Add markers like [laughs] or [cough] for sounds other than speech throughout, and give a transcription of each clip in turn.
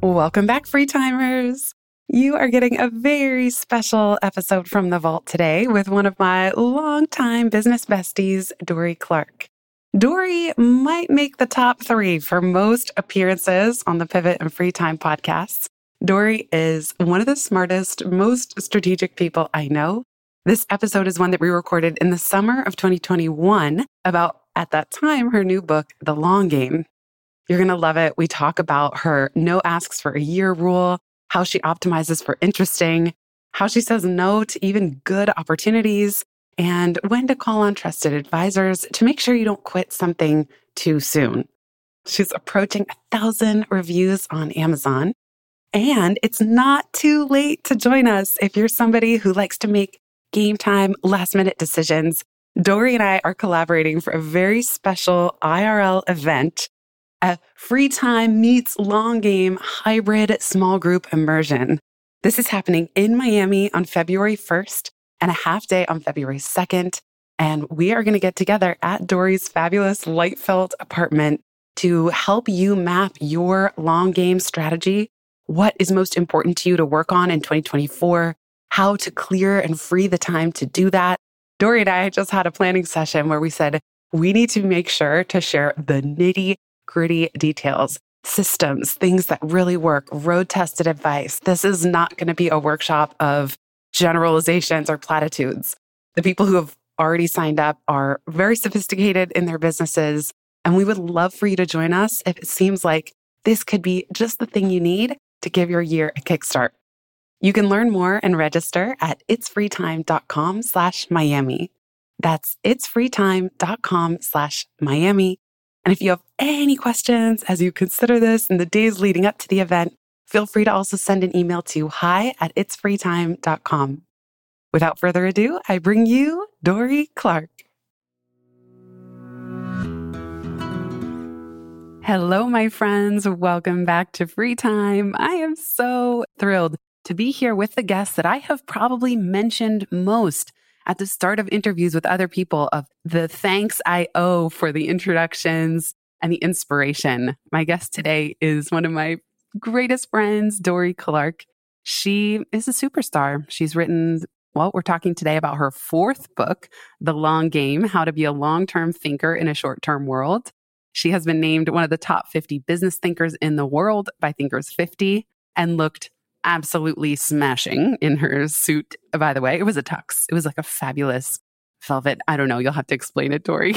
Welcome back, free timers. You are getting a very special episode from the vault today with one of my longtime business besties, Dorie Clark. Dorie might make the top three for most appearances on the Pivot and Free Time podcasts. Dorie is one of the smartest, most strategic people I know. This episode is one that we recorded in the summer of 2021 about, at that time, her new book, The Long Game. You're going to love it. We talk about her no asks for a year rule, how she optimizes for interesting, how she says no to even good opportunities, and when to call on trusted advisors to make sure you don't quit something too soon. She's approaching a thousand reviews on Amazon. And it's not too late to join us if you're somebody who likes to make game time, last minute decisions. Dorie and I are collaborating for a very special IRL event, a free time meets long game hybrid small group immersion. This is happening in Miami on February 1st and a half day on February 2nd. And we are going to get together at Dorie's fabulous light felt apartment to help you map your long game strategy. What is most important to you to work on in 2024? How to clear and free the time to do that. Dorie and I just had a planning session where we said, we need to make sure to share the nitty gritty details, systems, things that really work, road tested advice. This is not going to be a workshop of generalizations or platitudes. The people who have already signed up are very sophisticated in their businesses. And we would love for you to join us if it seems like this could be just the thing you need to give your year a kickstart. You can learn more and register at itsfreetime.com slash Miami. That's itsfreetime.com slash Miami. And if you have any questions as you consider this in the days leading up to the event, feel free to also send an email to hi at itsfreetime.com. Without further ado, I bring you Dorie Clark. Hello, my friends. Welcome back to Free Time. I am so thrilled to be here with the guests that I have probably mentioned most at the start of interviews with other people of the thanks I owe for the introductions and the inspiration. My guest today is one of my greatest friends, Dorie Clark. She is a superstar. She's written, well, we're talking today about her fourth book, The Long Game How to Be a Long Term Thinker in a Short Term World. She has been named one of the top 50 business thinkers in the world by Thinkers 50 and looked absolutely smashing in her suit. By the way, it was a tux. It was like a fabulous velvet. I don't know. You'll have to explain it, Dorie.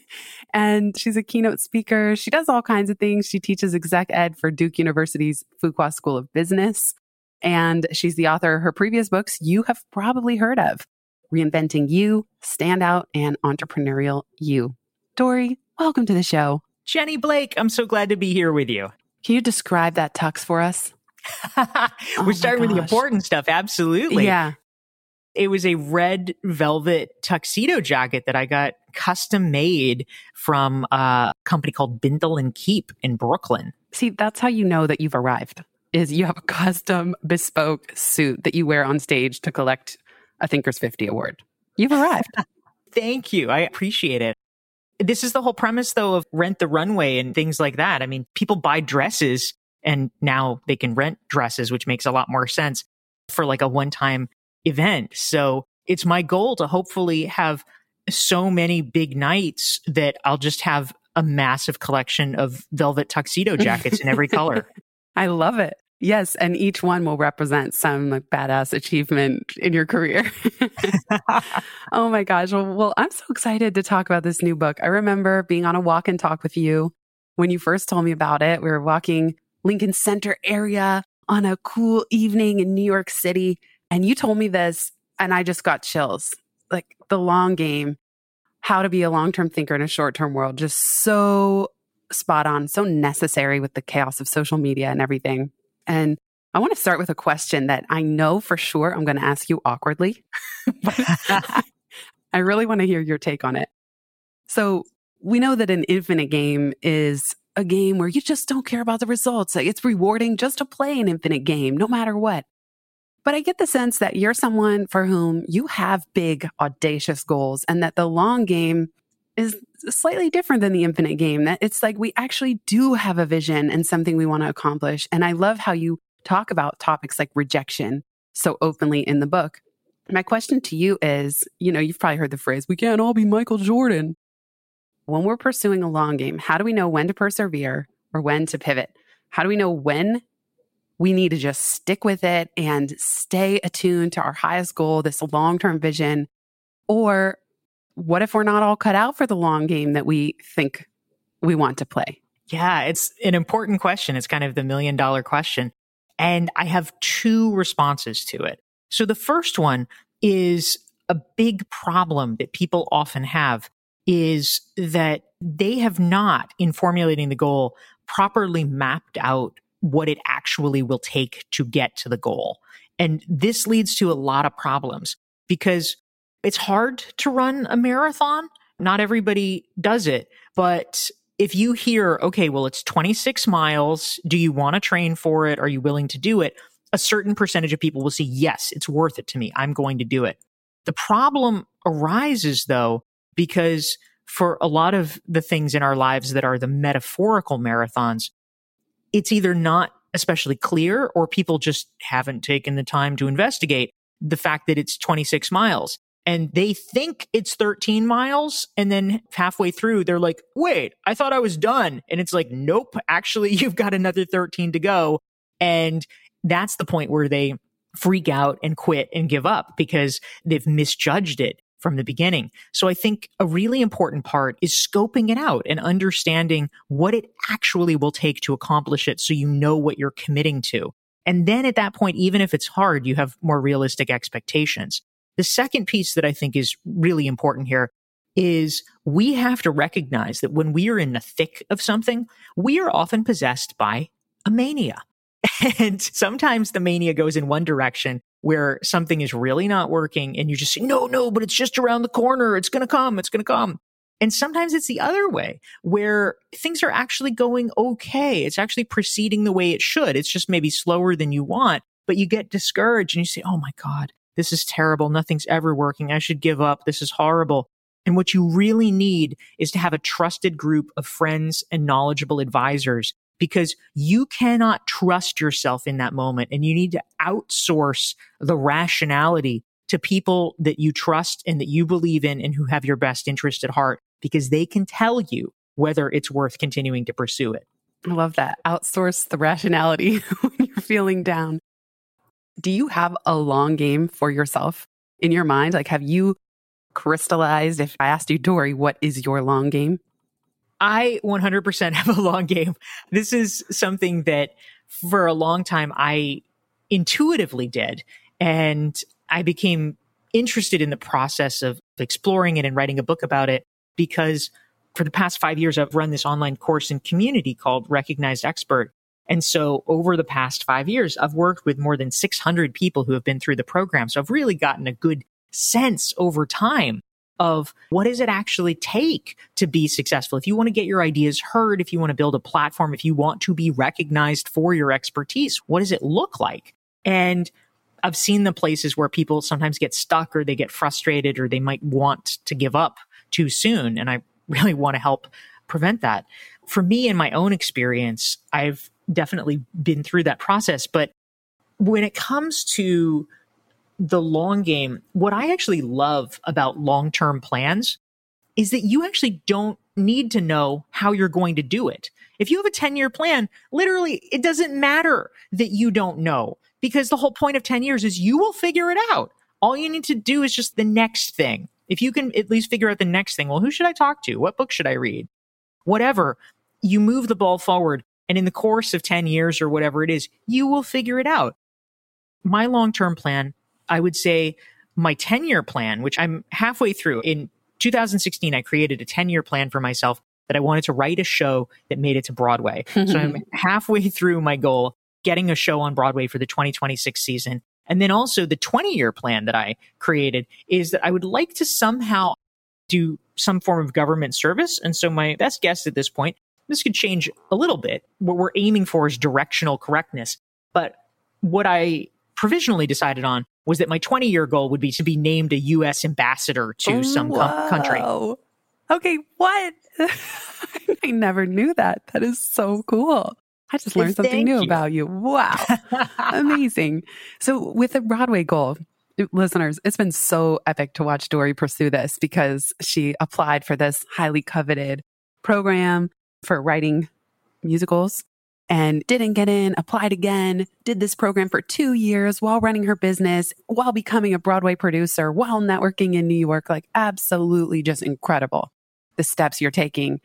[laughs] and she's a keynote speaker. She does all kinds of things. She teaches exec ed for Duke University's Fuqua School of Business. And she's the author of her previous books you have probably heard of Reinventing You, Standout, and Entrepreneurial You. Dorie, welcome to the show. Jenny Blake, I'm so glad to be here with you. Can you describe that tux for us? [laughs] We're oh starting with the important stuff. Absolutely. Yeah. It was a red velvet tuxedo jacket that I got custom made from a company called Bindle and Keep in Brooklyn. See, that's how you know that you've arrived. Is you have a custom bespoke suit that you wear on stage to collect a Thinkers 50 award. You've arrived. [laughs] Thank you. I appreciate it. This is the whole premise though of rent the runway and things like that. I mean, people buy dresses and now they can rent dresses, which makes a lot more sense for like a one time event. So it's my goal to hopefully have so many big nights that I'll just have a massive collection of velvet tuxedo [laughs] jackets in every color. I love it. Yes, and each one will represent some like, badass achievement in your career. [laughs] oh my gosh. Well, well, I'm so excited to talk about this new book. I remember being on a walk and talk with you when you first told me about it. We were walking Lincoln Center area on a cool evening in New York City. And you told me this, and I just got chills. Like the long game, how to be a long term thinker in a short term world, just so spot on, so necessary with the chaos of social media and everything. And I want to start with a question that I know for sure I'm going to ask you awkwardly, [laughs] but [laughs] I really want to hear your take on it. So, we know that an infinite game is a game where you just don't care about the results. It's rewarding just to play an infinite game, no matter what. But I get the sense that you're someone for whom you have big, audacious goals and that the long game is slightly different than the infinite game. That it's like we actually do have a vision and something we want to accomplish. And I love how you talk about topics like rejection so openly in the book. My question to you is you know, you've probably heard the phrase, we can't all be Michael Jordan when we're pursuing a long game, how do we know when to persevere or when to pivot? How do we know when we need to just stick with it and stay attuned to our highest goal, this long term vision? Or what if we're not all cut out for the long game that we think we want to play? Yeah, it's an important question. It's kind of the million dollar question. And I have two responses to it. So the first one is a big problem that people often have is that they have not, in formulating the goal, properly mapped out what it actually will take to get to the goal. And this leads to a lot of problems because it's hard to run a marathon. Not everybody does it, but if you hear, okay, well, it's 26 miles. Do you want to train for it? Are you willing to do it? A certain percentage of people will say, yes, it's worth it to me. I'm going to do it. The problem arises though because for a lot of the things in our lives that are the metaphorical marathons, it's either not especially clear or people just haven't taken the time to investigate the fact that it's 26 miles and they think it's 13 miles and then halfway through they're like wait i thought i was done. And it's like nope actually [laughs] you've got another 13 to go. And that's the point where they freak out and quit and give up because they've misjudged it from the beginning. So I think a really important part is scoping it out and understanding what it actually will take to accomplish it so you know what you're committing to. And then at that point, even if it's hard, you have more realistic expectations. The second piece that I think is really important here is we have to recognize that when we are in the thick of something, we are often possessed by a mania. [laughs] And sometimes the mania goes in one direction where something is really not working and you just say, no, no, but it's just around the corner. It's going to come. It's going to come. And sometimes it's the other way where things are actually going okay. It's actually proceeding the way it should. It's just maybe slower than you want, but you get discouraged and you say, Oh my God, this is terrible. Nothing's ever working. I should give up. This is horrible. And what you really need is to have a trusted group of friends and knowledgeable advisors because you cannot trust yourself in that moment and you need to outsource the rationality to people that you trust and that you believe in and who have your best interest at heart because they can tell you whether it's worth continuing to pursue it. I love that. Outsource the rationality [laughs] when you're feeling down. Do you have a long game for yourself in your mind? Like, have you crystallized? If I asked you, Dorie, what is your long game? I 100% have a long game. This is something that for a long time I intuitively did. And I became interested in the process of exploring it and writing a book about it because for the past five years, I've run this online course and community called Recognized Expert. And so over the past five years, I've worked with more than 600 people who have been through the program. So I've really gotten a good sense over time of what does it actually take to be successful? If you want to get your ideas heard, if you want to build a platform, if you want to be recognized for your expertise, what does it look like? And I've seen the places where people sometimes get stuck or they get frustrated or they might want to give up too soon. And I [laughs] really want to help prevent that. For me, in my own experience, I've definitely been through that process. But when it comes to the long game, what I actually love about long term plans is that you actually don't need to know how you're going to do it. If you have a 10 year plan, literally, it doesn't matter that you don't know because the whole point of 10 years is you will figure it out. All you need to do is just the next thing. If you can at least figure out the next thing, well, who should I talk to? What book should I read? Whatever, you move the ball forward. And in the course of 10 years or whatever it is, you will figure it out. My long term plan I would say my 10 year plan, which I'm halfway through in 2016, I created a 10 year plan for myself that I wanted to write a show that made it to Broadway. [laughs] so I'm halfway through my goal, getting a show on Broadway for the 2026 season. And then also the 20 year plan that I created is that I would like to somehow do some form of government service. And so my best guess at this point, this could change a little bit. What we're aiming for is directional correctness. But what I provisionally decided on was that my 20 year goal would be to be named a U.S. ambassador to some com- country. Okay, what? [laughs] I never knew that. That is so cool. I just learned something new you. about you. Wow. [laughs] Amazing. So, with the Broadway goal, listeners, it's been so epic to watch Dorie pursue this because she applied for this highly coveted program for writing musicals and didn't get in, applied again, did this program for two years while running her business, while becoming a Broadway producer, while networking in New York. Like, absolutely just incredible the steps you're taking.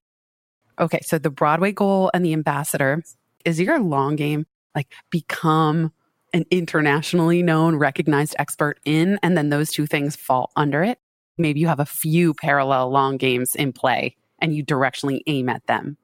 Okay, so the Broadway goal and the ambassador is your long game like become an internationally known, recognized expert in, and then those two things fall under it. Maybe you have a few parallel long games in play and you directionally aim at them.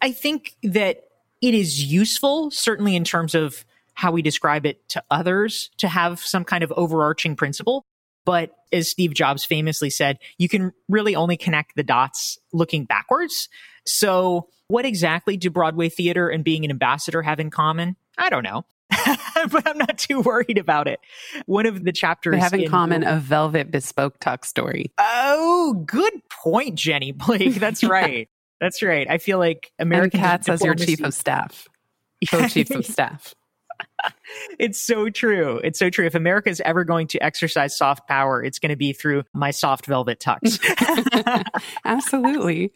I think that it is useful, certainly in terms of how we describe it to others, to have some kind of overarching principle. But as Steve Jobs famously said, you can really only connect the dots looking backwards. So, what exactly do Broadway theater and being an ambassador have in common? I don't know. [laughs] but I'm not too worried about it. One of the chapters They have in in- common a velvet bespoke tuck story. Oh, good point, Jenny Blake. That's [laughs] right. That's right. I feel like And American Katz as your chief of staff, co-chiefs of [laughs] staff. It's so true. It's so true. If America is ever going to exercise soft power, it's going to be through my soft velvet tux. [laughs] [laughs] Absolutely.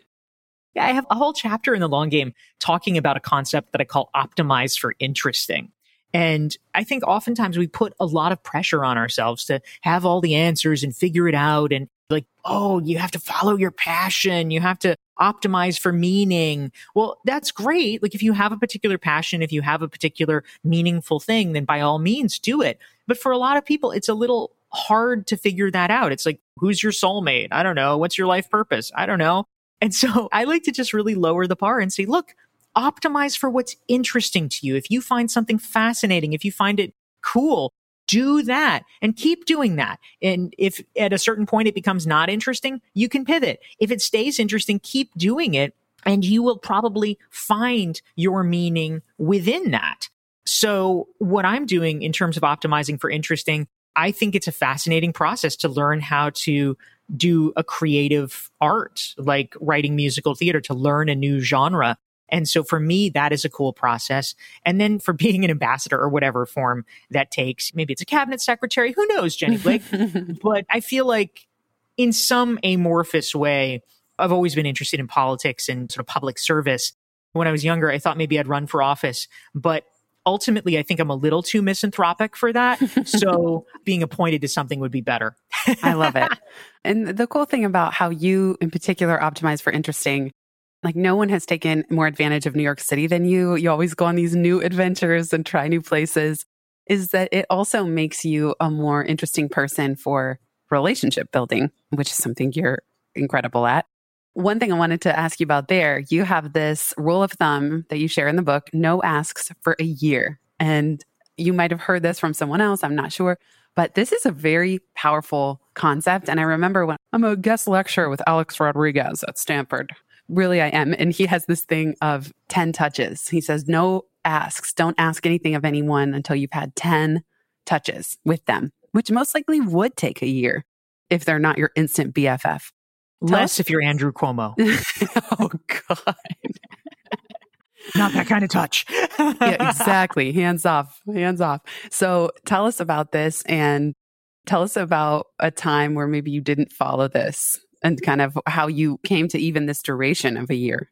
yeah, I have a whole chapter in the long game talking about a concept that I call optimize for interesting. And I think oftentimes we put a lot of pressure on ourselves to have all the answers and figure it out. And like, oh, you have to follow your passion. You have to optimize for meaning. Well, that's great. Like if you have a particular passion, if you have a particular meaningful thing, then by all means do it. But for a lot of people, it's a little hard to figure that out. It's like, who's your soulmate? I don't know. What's your life purpose? I don't know. And so [laughs] I like to just really lower the bar and say, look, optimize for what's interesting to you. If you find something fascinating, if you find it cool, do that and keep doing that. And if at a certain point it becomes not interesting, you can pivot. If it stays interesting, keep doing it and you will probably find your meaning within that. So what I'm doing in terms of optimizing for interesting, I think it's a fascinating process to learn how to do a creative art like writing musical theater to learn a new genre. And so for me, that is a cool process. And then for [laughs] being an ambassador or whatever form that takes, maybe it's a cabinet secretary, who knows, Jenny Blake? [laughs] but I feel like in some amorphous way, I've always been interested in politics and sort of public service. When I was younger, I thought maybe I'd run for office, but ultimately, I think I'm a little too misanthropic for that. [laughs] So being appointed to something would be better. I love it. And the cool thing about how you, in particular, optimize for interesting, like no one has taken more advantage of New York City than you. You always go on these new adventures and try new places, is that it also makes you a more interesting person for relationship building, which is something you're incredible at. One thing I wanted to ask you about there, you have this rule of thumb that you share in the book no asks for a year. And you might have heard this from someone else, I'm not sure. But this is a very powerful concept. And I remember when I'm a guest lecturer with Alex Rodriguez at Stanford. Really, I am. And he has this thing of 10 touches. He says, no asks. Don't ask anything of anyone until you've had 10 touches with them, which most likely would take a year if they're not your instant BFF. Tell Less if you're Andrew Cuomo. [laughs] oh, God. Not that kind of touch. yeah, exactly. Hands off, hands off. So tell us about this and tell us about a time where maybe you didn't follow this and kind of how you came to even this duration of a year.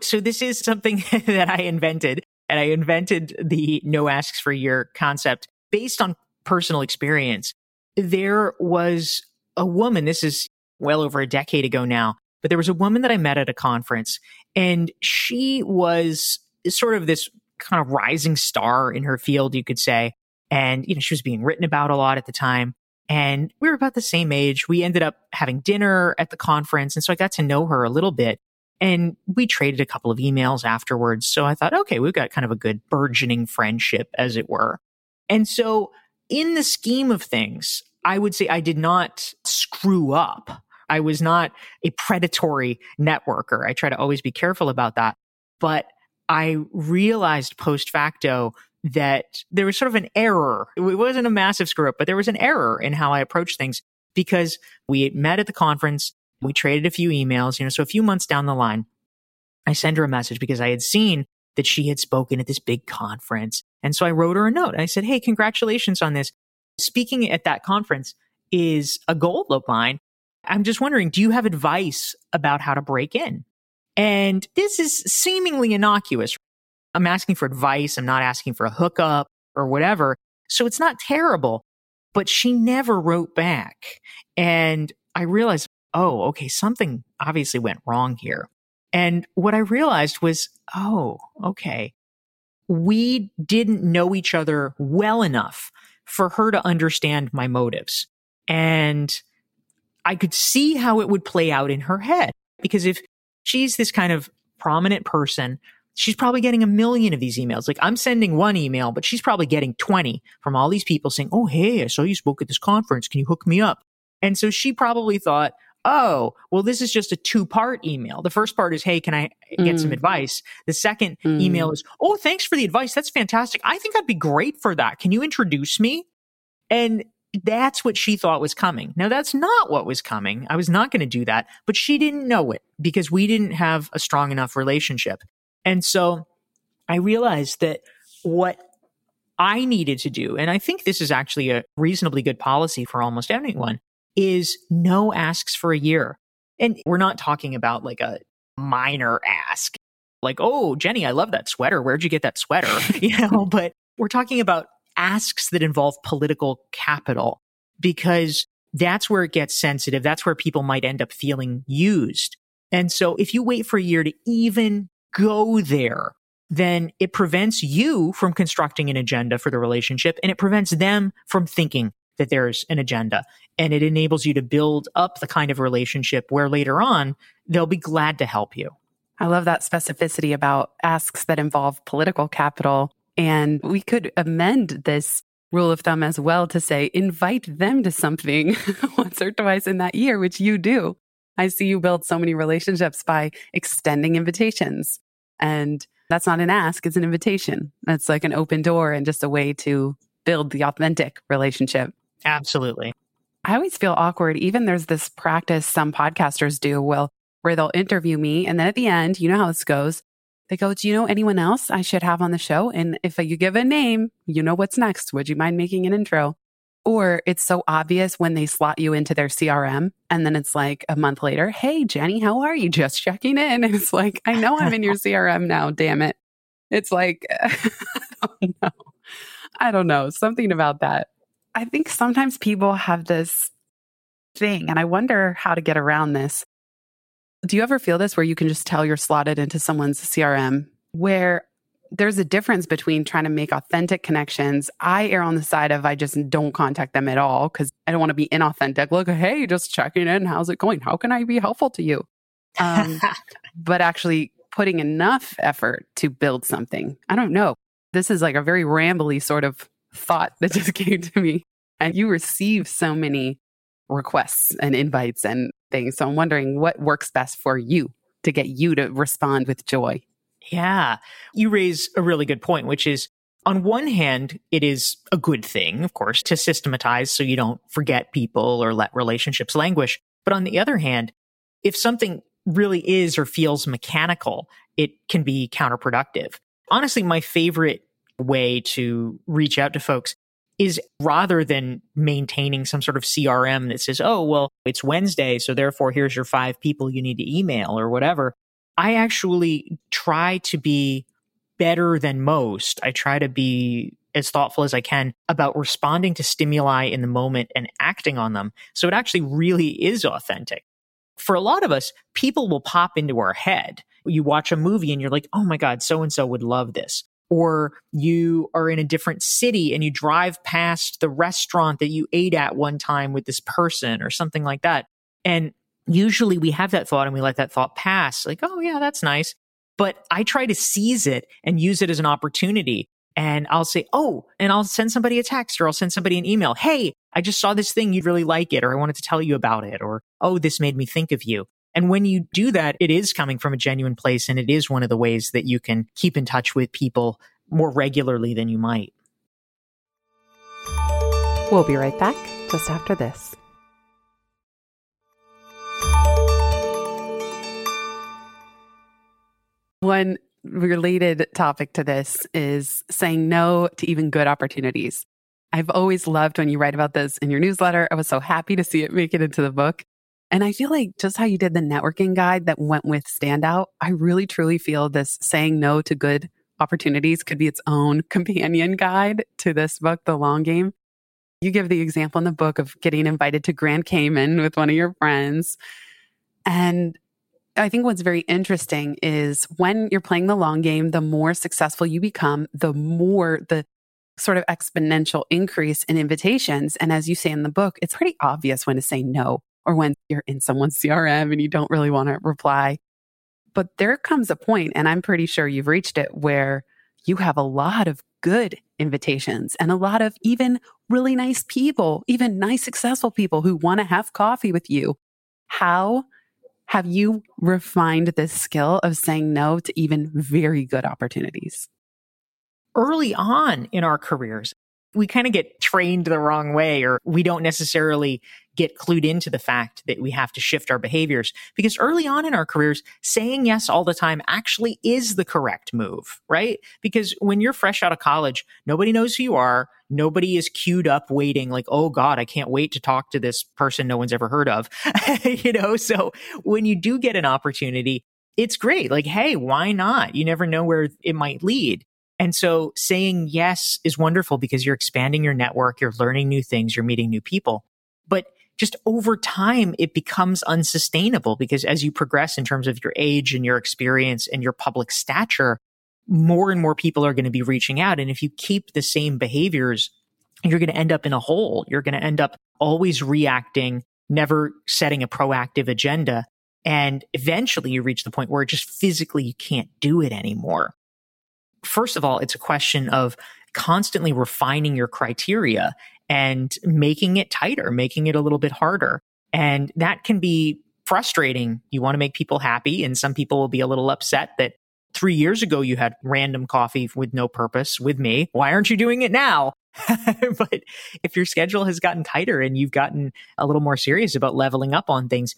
So this is something [laughs] that I invented and I invented the no asks for year concept based on personal experience. There was a woman, this is well over a decade ago now, but there was a woman that I met at a conference and she was sort of this kind of rising star in her field, you could say. And, you know, she was being written about a lot at the time. And we were about the same age. We ended up having dinner at the conference. And so I got to know her a little bit. And we traded a couple of emails afterwards. So I thought, okay, we've got kind of a good burgeoning friendship, as it were. And so, in the scheme of things, I would say I did not screw up. I was not a predatory networker. I try to always be careful about that. But I realized post facto that there was sort of an error. It wasn't a massive screw up, but there was an error in how I approached things because we met at the conference. We traded a few emails, you know, so a few months down the line, I send her a message because I had seen that she had spoken at this big conference. And so I wrote her a note. I said, Hey, congratulations on this. Speaking at that conference is a goal of mine. I'm just wondering, do you have advice about how to break in? And this is seemingly innocuous. I'm asking for advice. I'm not asking for a hookup or whatever. So it's not terrible, but she never wrote back. And I realized, oh, okay, something obviously went wrong here. And what I realized was, oh, okay, we didn't know each other well enough for her to understand my motives. And I could see how it would play out in her head. Because if she's this kind of prominent person, she's probably getting a million of these emails. Like I'm sending one email, but she's probably getting 20 from all these people saying, Oh, hey, I saw you spoke at this conference. Can you hook me up? And so she probably thought, oh, well, this is just a two part email. The first part is, hey, can I get mm. some advice? The second mm. email is, oh, thanks for the advice. That's fantastic. I think I'd be great for that. Can you introduce me? And that's what she thought was coming. Now, that's not what was coming. I was not going to do that, but she didn't know it because we didn't have a strong enough relationship. And so I realized that what I needed to do, and I think this is actually a reasonably good policy for almost anyone, is no asks for a year. And we're not talking about like a minor ask, like, oh, Jenny, I love that sweater. Where'd you get that sweater? [laughs] you know, but we're talking about asks that involve political capital because that's where it gets sensitive. That's where people might end up feeling used. And so if you wait for a year to even go there, then it prevents you from constructing an agenda for the relationship and it prevents them from thinking that there's an agenda and it enables you to build up the kind of relationship where later on they'll be glad to help you. I love that specificity about asks that involve political capital. And we could amend this rule of thumb as well to say invite them to something [laughs] once or twice in that year, which you do. I see you build so many relationships by extending invitations. And that's not an ask, it's an invitation. That's like an open door and just a way to build the authentic relationship. Absolutely. I always feel awkward. Even there's this practice some podcasters do well, where they'll interview me. And then at the end, you know how this goes. They go, Do you know anyone else I should have on the show? And if you give a name, you know what's next. Would you mind making an intro? Or it's so obvious when they slot you into their CRM. And then it's like a month later, Hey, Jenny, how are you? Just checking in. [laughs] And it's like, I know I'm in your [laughs] CRM now. Damn it. It's like, [laughs] I don't know. I don't know. Something about that. I think sometimes people have this thing, and I wonder how to get around this. Do you ever feel this where you can just tell you're slotted into someone's CRM where there's a difference between trying to make authentic connections. I err on the side of I just don't contact them at all because I don't want to be inauthentic. Look, hey, just checking in. How's it going? How can I be helpful to you? Um, [laughs] but actually putting enough effort to build something. I don't know. This is like a very rambly sort of thought that just [laughs] came to me. And you receive so many requests and invites and things. So I'm wondering what works best for you to get you to respond with joy. Yeah. You raise a really good point, which is on one hand, it is a good thing, of course, to systematize so you don't forget people or let relationships languish. But on the other hand, if something really is or feels mechanical, it can be counterproductive. Honestly, my favorite way to reach out to folks is rather than maintaining some sort of CRM that says, oh, well, it's Wednesday, so therefore here's your five people you need to email or whatever. I actually try to be better than most. I try to be as thoughtful as I can about responding to stimuli in the moment and acting on them. So it actually really is authentic. For a lot of us, people will pop into our head. You watch a movie and you're like, oh my God, so and so would love this or you are in a different city and you drive past the restaurant that you ate at one time with this person or something like that. And usually we have that thought and we let that thought pass like, oh, yeah, that's nice. But I try to seize it and use it as an opportunity. And I'll say, oh, and I'll send somebody a text or I'll send somebody an email. Hey, I just saw this thing. You'd really like it. Or I wanted to tell you about it. Or, oh, this made me think of you. And when you do that, it is coming from a genuine place. And it is one of the ways that you can keep in touch with people more regularly than you might. We'll be right back just after this. One related topic to this is saying no to even good opportunities. I've always loved when you write about this in your newsletter. I was so happy to see it make it into the book. And I feel like just how you did the networking guide that went with Standout, I really truly feel this saying no to good opportunities could be its own [laughs] companion guide to this book, The Long Game. You give the example in the book of getting invited to Grand Cayman with one of your friends. And I think what's very interesting is when you're playing the long game, the more successful you become, the more the sort of exponential increase in invitations. And as you say in the book, it's pretty obvious when to say no or when you're in someone's CRM and you don't really want to reply. But there comes a point, and I'm pretty sure you've reached it, where you have a lot of good invitations and a lot of even really nice people, even nice, successful people who want to have coffee with you. How have you refined this skill of saying no to even very good opportunities? Early on in our careers, we kind of get trained the wrong way or we don't necessarily get clued into the fact that we have to shift our behaviors because early on in our careers, saying yes all the time actually is the correct move, right? Because when you're fresh out of college, nobody knows who you are. Nobody is queued up waiting like, oh God, I can't wait to talk to this person no one's ever heard of. [laughs] you know, so when you do get an opportunity, it's great. Like, hey, why not? You never know where it might lead. And so saying yes is wonderful because you're expanding your network, you're learning new things, you're meeting new people. Just over time, it becomes unsustainable because as you progress in terms of your age and your experience and your public stature, more and more people are going to be reaching out. And if you keep the same behaviors, you're going to end up in a hole. You're going to end up always reacting, never setting a proactive agenda. And eventually you reach the point where just physically you can't do it anymore. First of all, it's a question of constantly refining your criteria and making it tighter, making it a little bit harder. And that can be frustrating. You want to make people happy, and some people will be a little upset that three years ago you had random coffee with no purpose with me. Why aren't you doing it now? [laughs] but if your schedule has gotten tighter and you've gotten a little more serious about leveling up on things,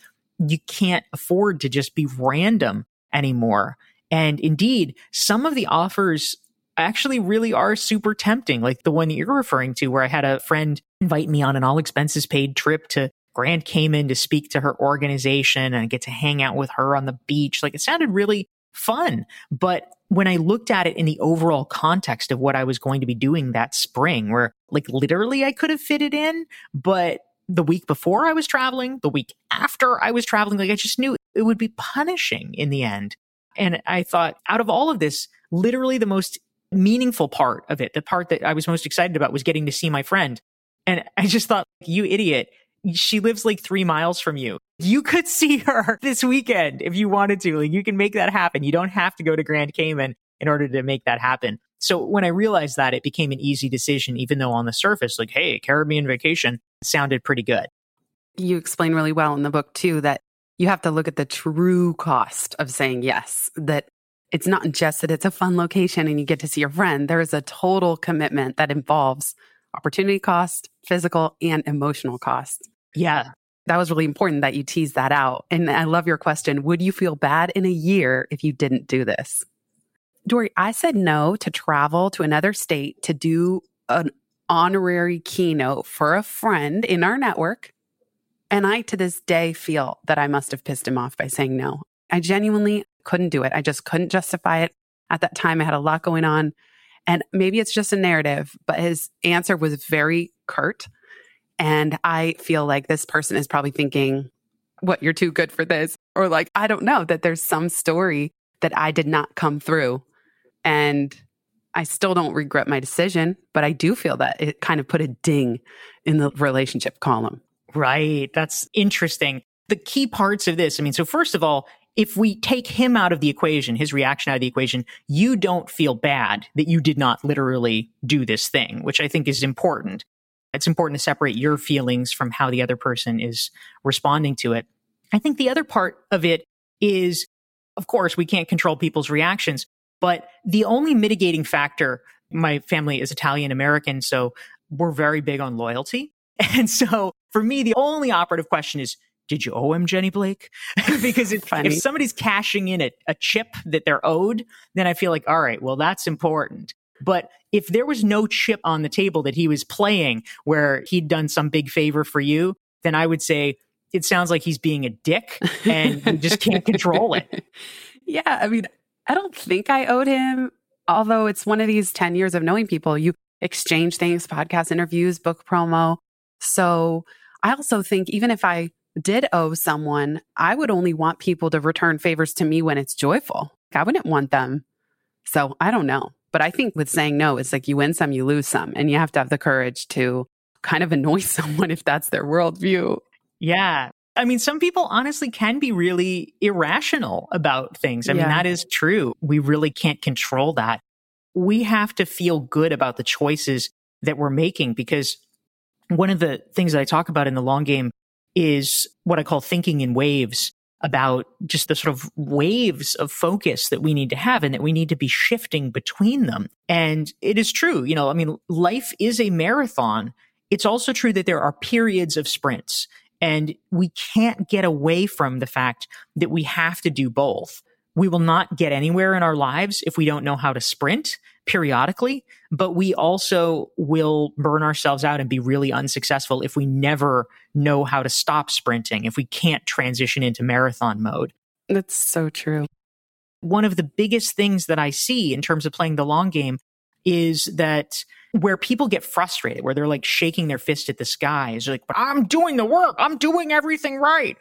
you can't afford to just be random anymore. And indeed, some of the offers actually really are super tempting, like the one that you're referring to, where I had a friend invite me on an all expenses paid trip to Grand Cayman to speak to her organization and get to hang out with her on the beach. Like it sounded really fun. But when I looked at it in the overall context of what I was going to be doing that spring, where like literally I could have fit it in, but the week before I was traveling, the week after I was traveling, like I just knew it would be punishing in the end. And I thought out of all of this, literally the most meaningful part of it, the part that I was most excited about was getting to see my friend. And I just thought, you idiot. She lives like three miles from you. You could [laughs] see her this weekend if you wanted to. Like you can make that happen. You don't have to go to Grand Cayman in order to make that happen. So when I realized that, it became an easy decision, even though on the surface, like, hey, Caribbean vacation sounded pretty good. You explain really well in the book, too, that you have to look at the true cost of saying yes, that it's not just that it's a fun location and you get to see your friend. There is a total commitment that involves opportunity cost, physical and emotional cost. Yeah. That was really important that you tease that out. And I love your question. Would you feel bad in a year if you didn't do this? Dorie, I said no to travel to another state to do an honorary keynote for a friend in our network. And I, to this day, feel that I must have pissed him off by saying no. I genuinely couldn't do it. I just couldn't justify it. At that time, I had a lot going on. And maybe it's just a narrative, but his answer was very curt. And I feel like this person is probably thinking, what, you're too good for this? Or like, I don't know, that there's some story that I did not come through. And I still don't regret my decision, but I do feel that it kind of put a ding in the relationship column. Right. That's interesting. the key parts of this, I mean, so first of all, if we take him out of the equation, his reaction out of the equation, you don't feel bad that you did not literally do this thing, which I think is important. It's important to separate your feelings from how the other person is responding to it. I think the other part of it is, of course, we can't control people's reactions, but the only mitigating factor, my family is Italian American, so we're very big on loyalty. [laughs] And so for me, the only operative question is, did you owe him Jenny Blake? [laughs] because if, if, somebody's cashing in a, a chip that they're owed, then I feel like, all right, well, that's important. But if there was no chip on the table that he was playing where he'd done some big favor for you, then I would say it sounds like he's being a dick and you just can't control it. [laughs] Yeah. I mean, I don't think I owed him, although it's one of these 10 years of knowing people. You exchange things, podcast interviews, book promo. So I also think even if I did owe someone, I would only want people to return favors to me when it's joyful. I wouldn't want them. So I don't know. But I think with saying no, it's like you win some, you lose some. And you have to have the courage to kind of [laughs] annoy someone if that's their worldview. Yeah. I mean, some people honestly can be really irrational about things. I yeah. mean, that is true. We really can't control that. We have to feel good about the choices that we're making because one of the things that I talk about in the long game is what I call thinking in waves about just the sort of waves of focus that we need to have and that we need to be shifting between them. And it is true, you know, I mean, life is a marathon. It's also true that there are periods of sprints and we can't get away from the fact that we have to do both. We will not get anywhere in our lives if we don't know how to sprint periodically, but we also will burn ourselves out and be really unsuccessful if we never know how to stop sprinting, if we can't transition into marathon mode. That's so true. One of the biggest things that I see in terms of playing the long game is that where people get frustrated, where they're like shaking their fist at the sky, is like, but I'm doing the work, I'm doing everything right.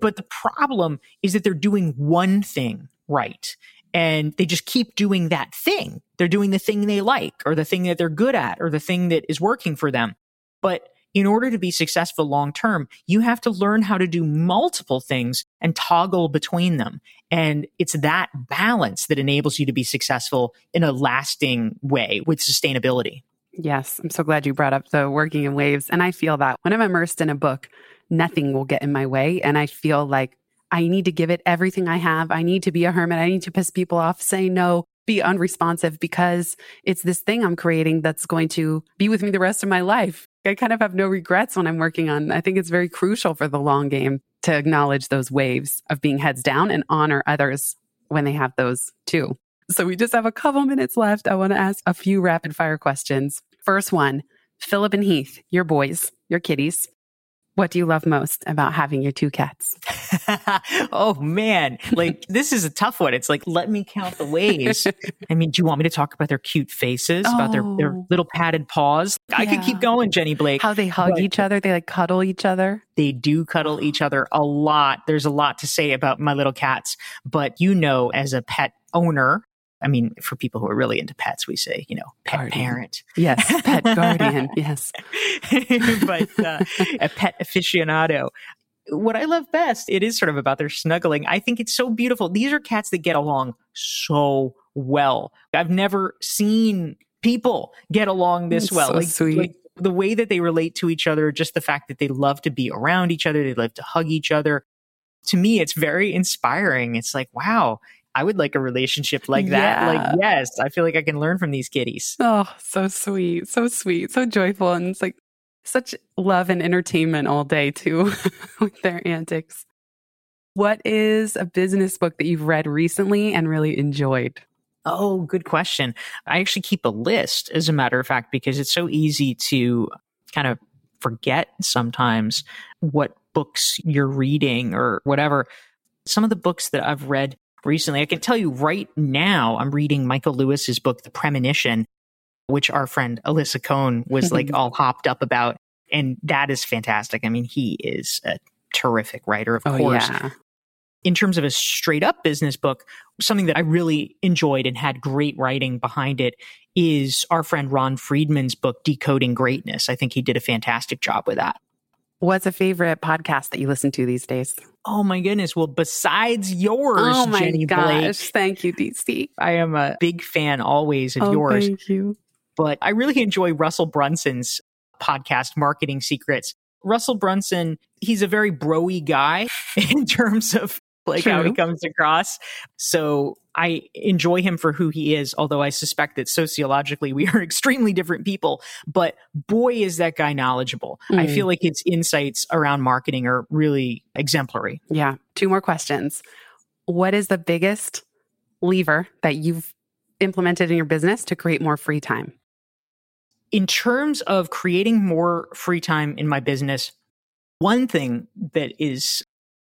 But the problem is that they're doing one thing right and they just keep doing that thing. They're doing the thing they like or the thing that they're good at or the thing that is working for them. But in order to be successful long term, you have to learn how to do multiple things and toggle between them. And it's that balance that enables you to be successful in a lasting way with sustainability. Yes, I'm so glad you brought up the working in waves. And I feel that when I'm immersed in a book, nothing will get in my way. And I feel like I need to give it everything I have. I need to be a hermit. I need to piss people off, say no, be unresponsive because it's this thing I'm creating that's going to be with me the rest of my life. I kind of have no regrets when I'm working on. I think it's very crucial for the long game to acknowledge those waves of being heads down and honor others when they have those too. So we just have a couple minutes left. I want to ask a few rapid fire questions. First one, Philip and Heath, your boys, your kitties. What do you love most about having your two cats? [laughs] oh man, like [laughs] this is a tough one. It's like, let me count the ways. [laughs] I mean, do you want me to talk about their cute faces, oh. about their, their oh. little padded paws? Yeah. I could keep going, Jenny Blake. How they hug each other. They like cuddle each other. They do cuddle each other a lot. There's a lot to say about my little cats, but you know, as a pet owner, I mean, for people who are really into pets, we say, you know, pet guardian. parent. Yes, pet [laughs] guardian. yes. [laughs] but uh, a pet aficionado. What I love best, it is sort of about their snuggling. I think it's so beautiful. These are cats that get along so well. I've never seen people get along this well. So like, sweet. Like, the way that they relate to each other, just the fact that they love to be around each other, they love to hug each other. To me, it's very inspiring. It's like, wow, I would like a relationship like that. Yeah. Like, yes, I feel like I can learn from these kitties. Oh, so sweet. So sweet. So joyful. And it's like such love and entertainment all day, too, [laughs] with their antics. What is a business book that you've read recently and really enjoyed? Oh, good question. I actually keep a list, as a matter of fact, because it's so easy to kind of forget sometimes what books you're reading or whatever. Some of the books that I've read recently. I can tell you right now, I'm reading Michael Lewis's book, The Premonition, which our friend Alisa Cohn was like [laughs] all hopped up about. And that is fantastic. I mean, he is a terrific writer, of oh, course. Yeah. In terms of a straight up business book, something that I really enjoyed and had great writing behind it is our friend Ron Friedman's book, Decoding Greatness. I think he did a fantastic job with that. What's a favorite podcast that you listen to these days? Oh my goodness. Well, besides yours, oh my Jenny gosh. Blake, Thank you, DC. I am a big fan always of oh, yours. Thank you. But I really enjoy Russell Brunson's podcast, Marketing Secrets. Russell Brunson, he's a very broy guy [laughs] in terms of like how he comes across. So I enjoy him for who he is, although I suspect that sociologically we [laughs] are extremely different people. But boy, is that guy knowledgeable. I Mm. feel like his insights around marketing are really exemplary. Yeah. Two more questions. What is the biggest lever that you've implemented in your business to create more free time? in terms of creating more free time in my business, one thing that is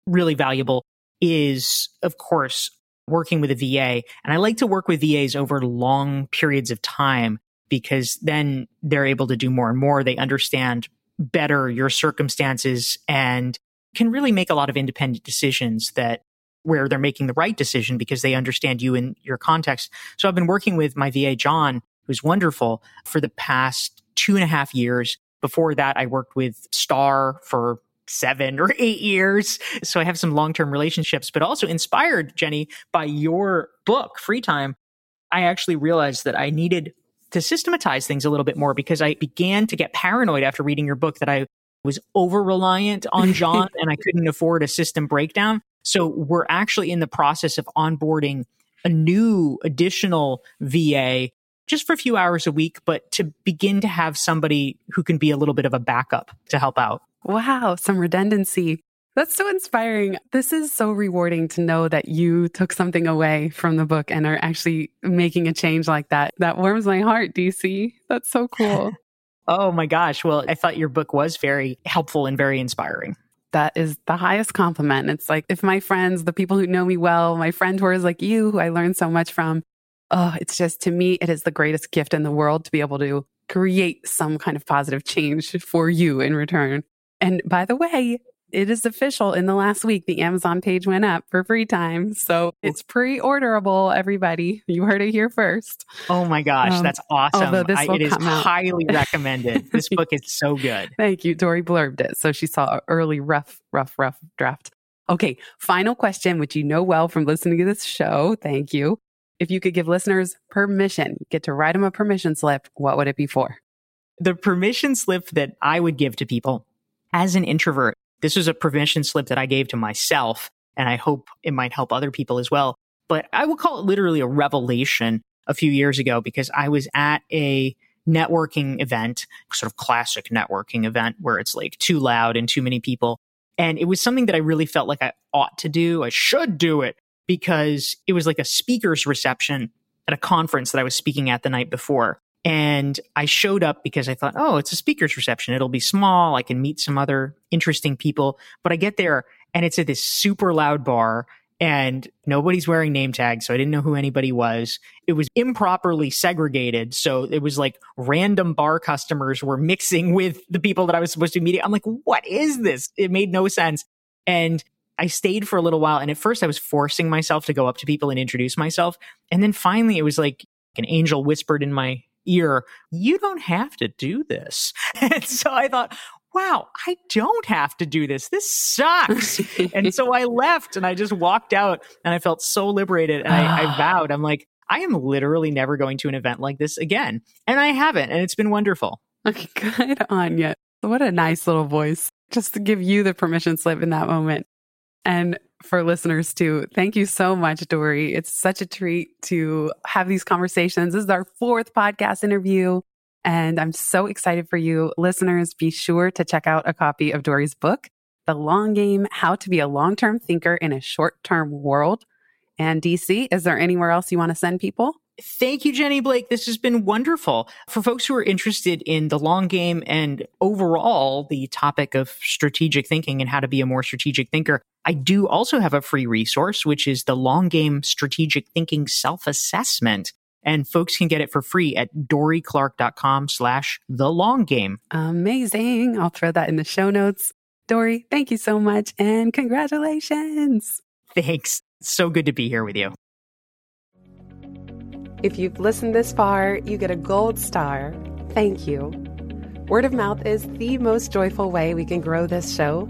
really valuable is, of course, working with a VA. And I like to work with VAs over long periods of time because then they're able to do more and more. They understand better your circumstances and can really make a lot of independent decisions that where they're making the right decision because they understand you and your context. So I've been working with my VA, John, who's wonderful for the past two and a half years. Before that, I worked with Star for seven or eight years. So I have some long term relationships, but also inspired, Jenny, by your book, Free Time. I actually realized that I needed to systematize things a little bit more because I began to get paranoid after reading your book that I was over reliant on [laughs] John and I couldn't afford a system breakdown. So we're actually in the process of onboarding a new additional VA just for a few hours a week, but to begin to have somebody who can be a little bit of a backup to help out. Wow, some redundancy. That's so inspiring. This is so rewarding to know that you took something away from the book and are actually making a change like that. That warms my heart, DC. That's so cool. [laughs] Oh my gosh. Well, I thought your book was very helpful and very inspiring. that is the highest compliment. It's like if my friends, the people who know me well, my friend who is like you, who I learned so much from, oh, it's just to me, it is the greatest gift in the world to be able to create some kind of positive change for you in return. And by the way, it is official in the last week. The Amazon page went up for free time. So it's pre orderable, everybody. You heard it here first. Oh my gosh. Um, that's awesome. this I, it is highly recommended. [laughs] this book is so good. Thank you. Dorie blurbed it. So she saw an early rough, rough, rough draft. Okay. Final question, which you know well from listening to this show. Thank you. If you could give listeners permission, get to write them a permission slip, what would it be for? The permission slip that I would give to people as an introvert, this was a permission slip that I gave to myself, and I hope it might help other people as well. But I would call it literally a revelation a few years ago because I was at a networking event, sort of classic networking event where it's like too loud and too many people. And it was something that I really felt like I ought to do. I should do it because it was like a speaker's reception at a conference that I was speaking at the night before. And I showed up because I thought, oh, it's a speaker's reception. It'll be small. I can meet some other interesting people. But I get there and it's at this super loud bar and nobody's wearing name tags. So I didn't know who anybody was. It was improperly segregated. So it was like random bar customers were mixing with the people that I was supposed to meet. I'm like, what is this? It made no sense. And I stayed for a little while. And at first I was forcing myself to go up to people and introduce myself. And then finally it was like an angel whispered in my ear, you don't have to do this. [laughs] And so I thought, wow, I don't have to do this. This sucks. [laughs] and so I left and I just walked out and I felt so liberated. And I, I ah. vowed, I'm like, I am literally never going to an event like this again. And I haven't. And it's been wonderful. Okay, [laughs] good on you. What a nice little voice just to give you the permission slip in that moment. And for listeners too, thank you so much, Dorie. It's such a treat to have these conversations. This is our fourth podcast interview. And I'm so excited for you. Listeners, be sure to check out a copy of Dorie's book, The Long Game How to Be a Long Term Thinker in a Short Term World. And DC, is there anywhere else you want to send people? Thank you, Jenny Blake. This has been wonderful. For folks who are interested in the long game and overall the topic of strategic thinking and how to be a more strategic thinker, I do also have a free resource, which is the long game strategic thinking self assessment. And folks can get it for free at dorieclark.com slash the long game. Amazing. I'll throw that in the show notes. Dorie, thank you so much and congratulations. Thanks. So good to be here with you. If you've listened this far, you get a gold star. Thank you. Word of mouth is the most joyful way we can grow this show,